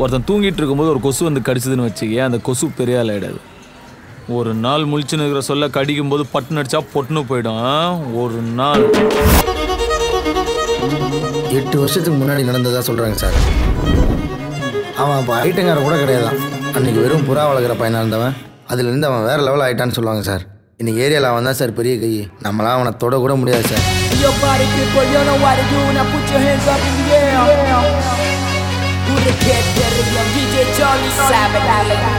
ஒருத்தன் தூங்கிட்டு இருக்கும்போது ஒரு கொசு வந்து கடிச்சதுன்னு வச்சுக்கே அந்த கொசு பெரிய ஆள் ஆயிடாது. ஒரு நாள் முழிச்சுன்னு இருக்கிற சொல்ல கடிக்கும் போது பட்டுன்னு அடிச்சா பொட்டுன்னு போயிடும்? ஒரு நாள். எட்டு வருஷத்துக்கு முன்னாடி நடந்ததா சொல்கிறாங்க சார். அவன் அப்போ ஐட்டங்கார கூட கிடையாதான் அன்னைக்கு வெறும் புறா வளர்க்குற பையனாக இருந்தவன். அதுலேருந்து அவன் வேறு லெவல் ஆயிட்டான்னு சொல்லுவாங்க சார். இன்னைக்கு ஏரியாவில் அவன் தான் சார் பெரிய கை. நம்மளாம் அவனை தொட கூட முடியாது sir. We kid, the young DJ Jolly Savage.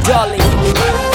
Dolly.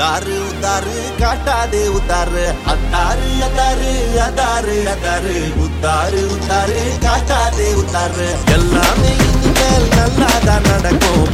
உதாரு உதாரு காட்டாதே உதாரு அத்தாரு அத்தாரு அதாரு அதாரு உத்தாரு உத்தாரு காட்டாதே உத்தாரு எல்லாமே இனிமேல் நல்லாதான் நடக்கும்.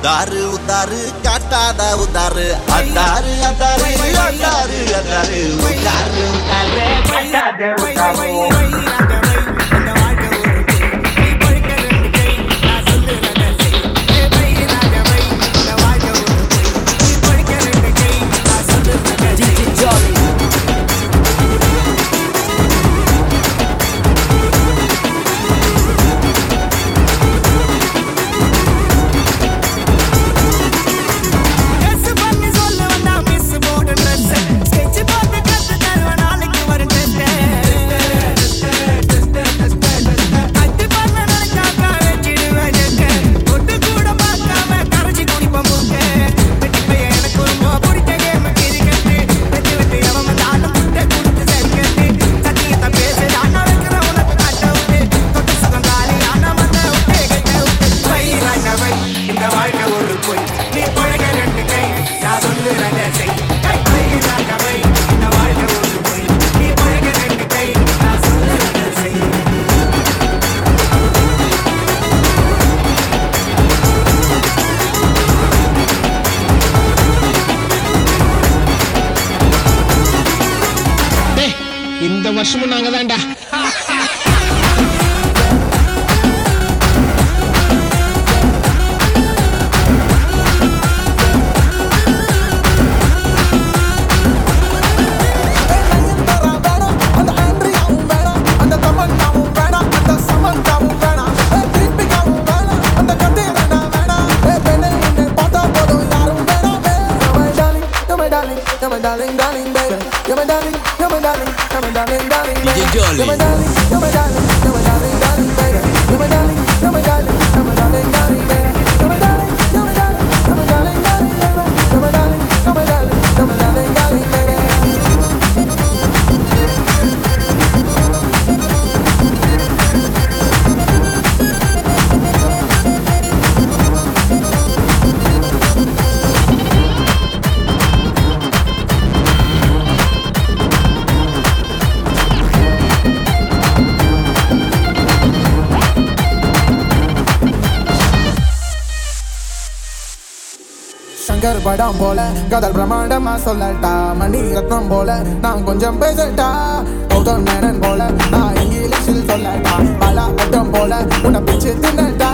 உதாரு உதாரு காட்டாத உதாரு அதாரு அதாரு அதாரு அதாரு உதாரு உதாரு Molly. படம் போல. கதல் பிரமாண்டமா சொல்லட்டா மணி ரத்னம் போல. நான் கொஞ்சம் பேசட்டா கௌதம் மேனன் போல. நான் இங்கிலீஷில் சொல்லட்டா பல பட்டம் போல. உன்னை பிச்சு தின்னட்டா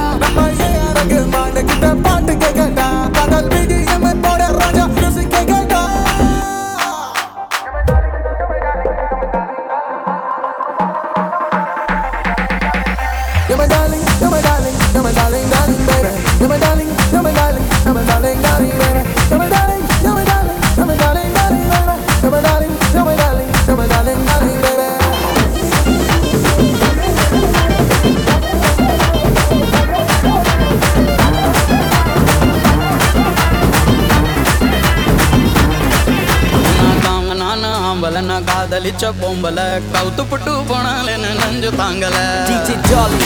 அடிச்ச பொம்பல கவுத்து புட்டு போனால் என்ன நஞ்சு தாங்கல. ஜாலி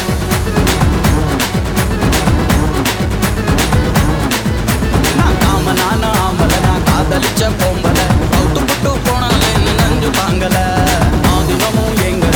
நான் காம நானும் ஆம்பல நான் காதலிச்ச பொம்பல கவுத்து புட்டு போனால் என்ன நஞ்சு தாங்கல. ஆதினமும் எங்க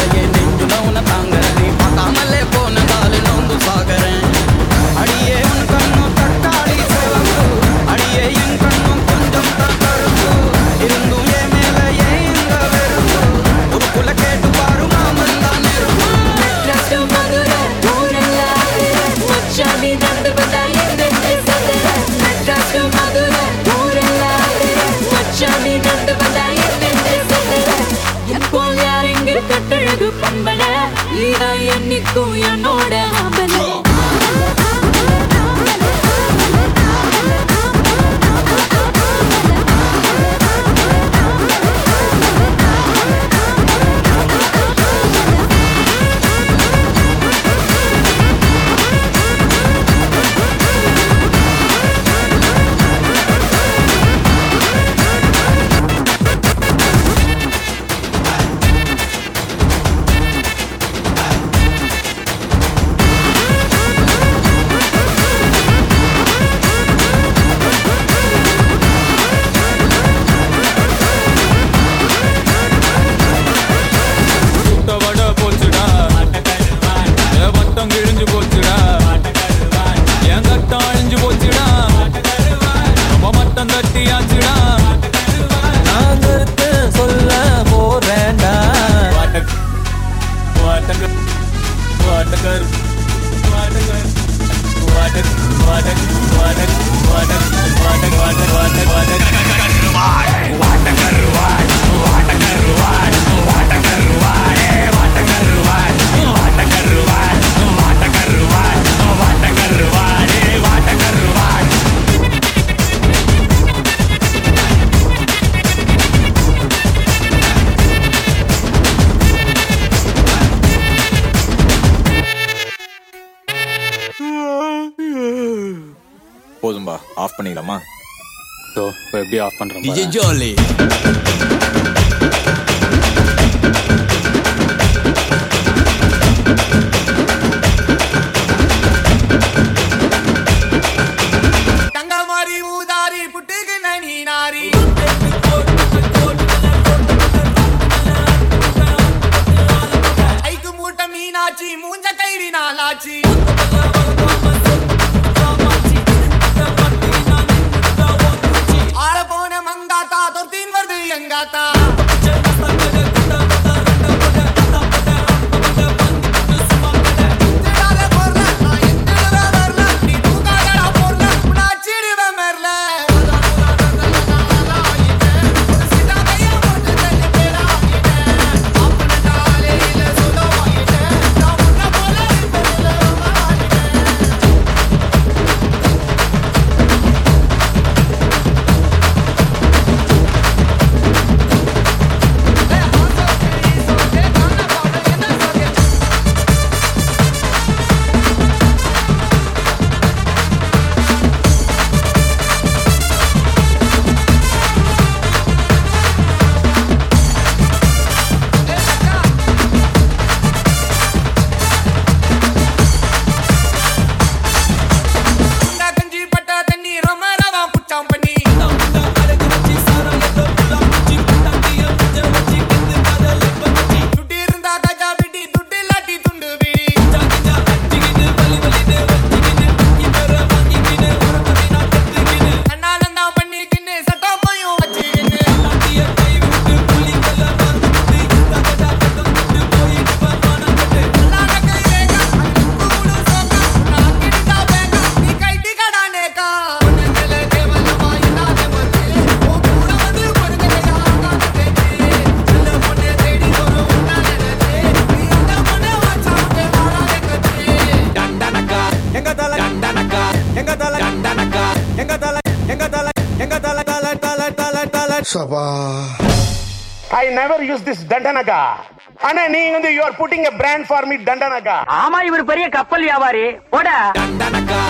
பண்ணுறீங்களாம்மா ஸோ இப்போ எப்படி ஆஃப் பண்ணுறோம் Jolly I never use this தண்டனகா ஆனா நீ வந்து you are putting brand for me தண்டனகா ஆமா இவர் பெரிய கப்பல் வியாபாரி. போட. தண்டனகா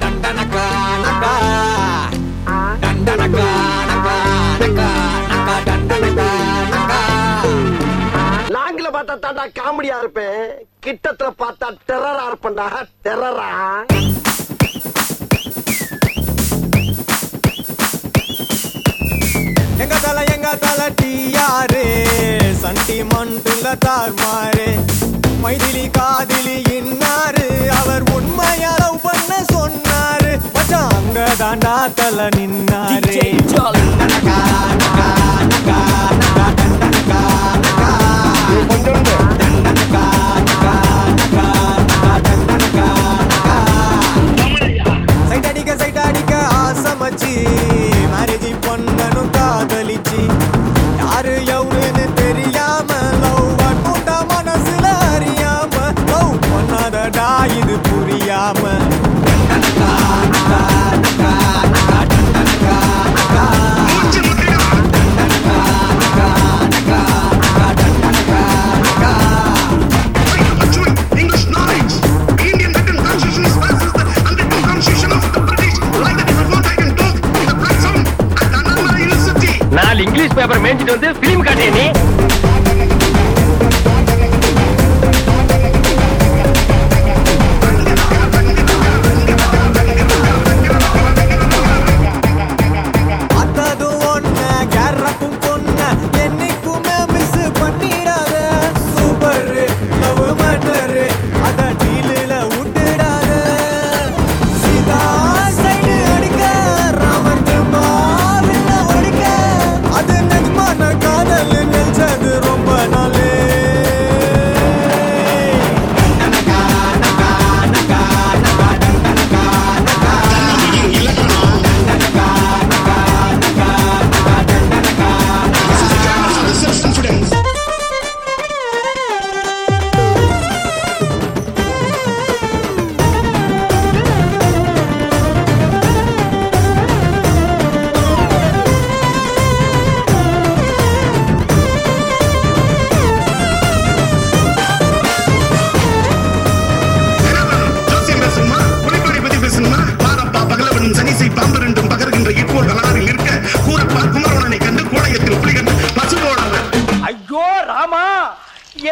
தண்டனகா தண்டனகா பார்த்தா காமெடியா இருப்பேன். கிட்டத்துல பார்த்தா டெரரா இருப்பேன்டா. டெரரா எங்க தல எங்க தல சண்டி சண்டிமண்டுல தார்மாரு மைதிலி காதிலி இன்னாரு? அவர் உண்மையால பண்ண சொன்னாரு. மச்சான் அங்க தாண்டா தல நின்னாரு. 混江龙。மேய்ஞ்சிட்டு வந்து பிலிம் காட்டிய நீ?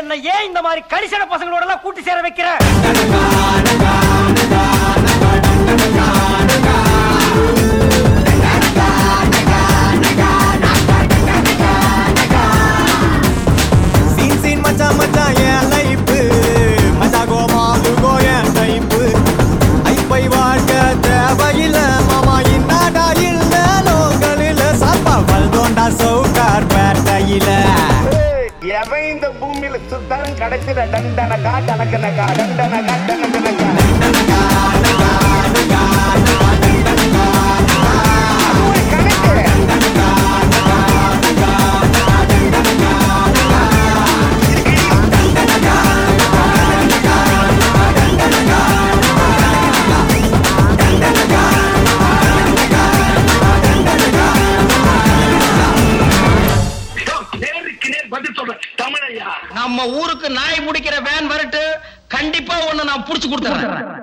என்ன ஏன் இந்த மாதிரி கரிசன பசங்களோட எல்லாம் கூட்டி சேர வைக்கிற? சுத்தாலும் கிடைச்சிட டண்டனகா டனக்கனகா நாய் முடிக்கிற வேன் வரட்டு கண்டிப்பா உன்னை நான் புடிச்சு கொடுத்துறேன்.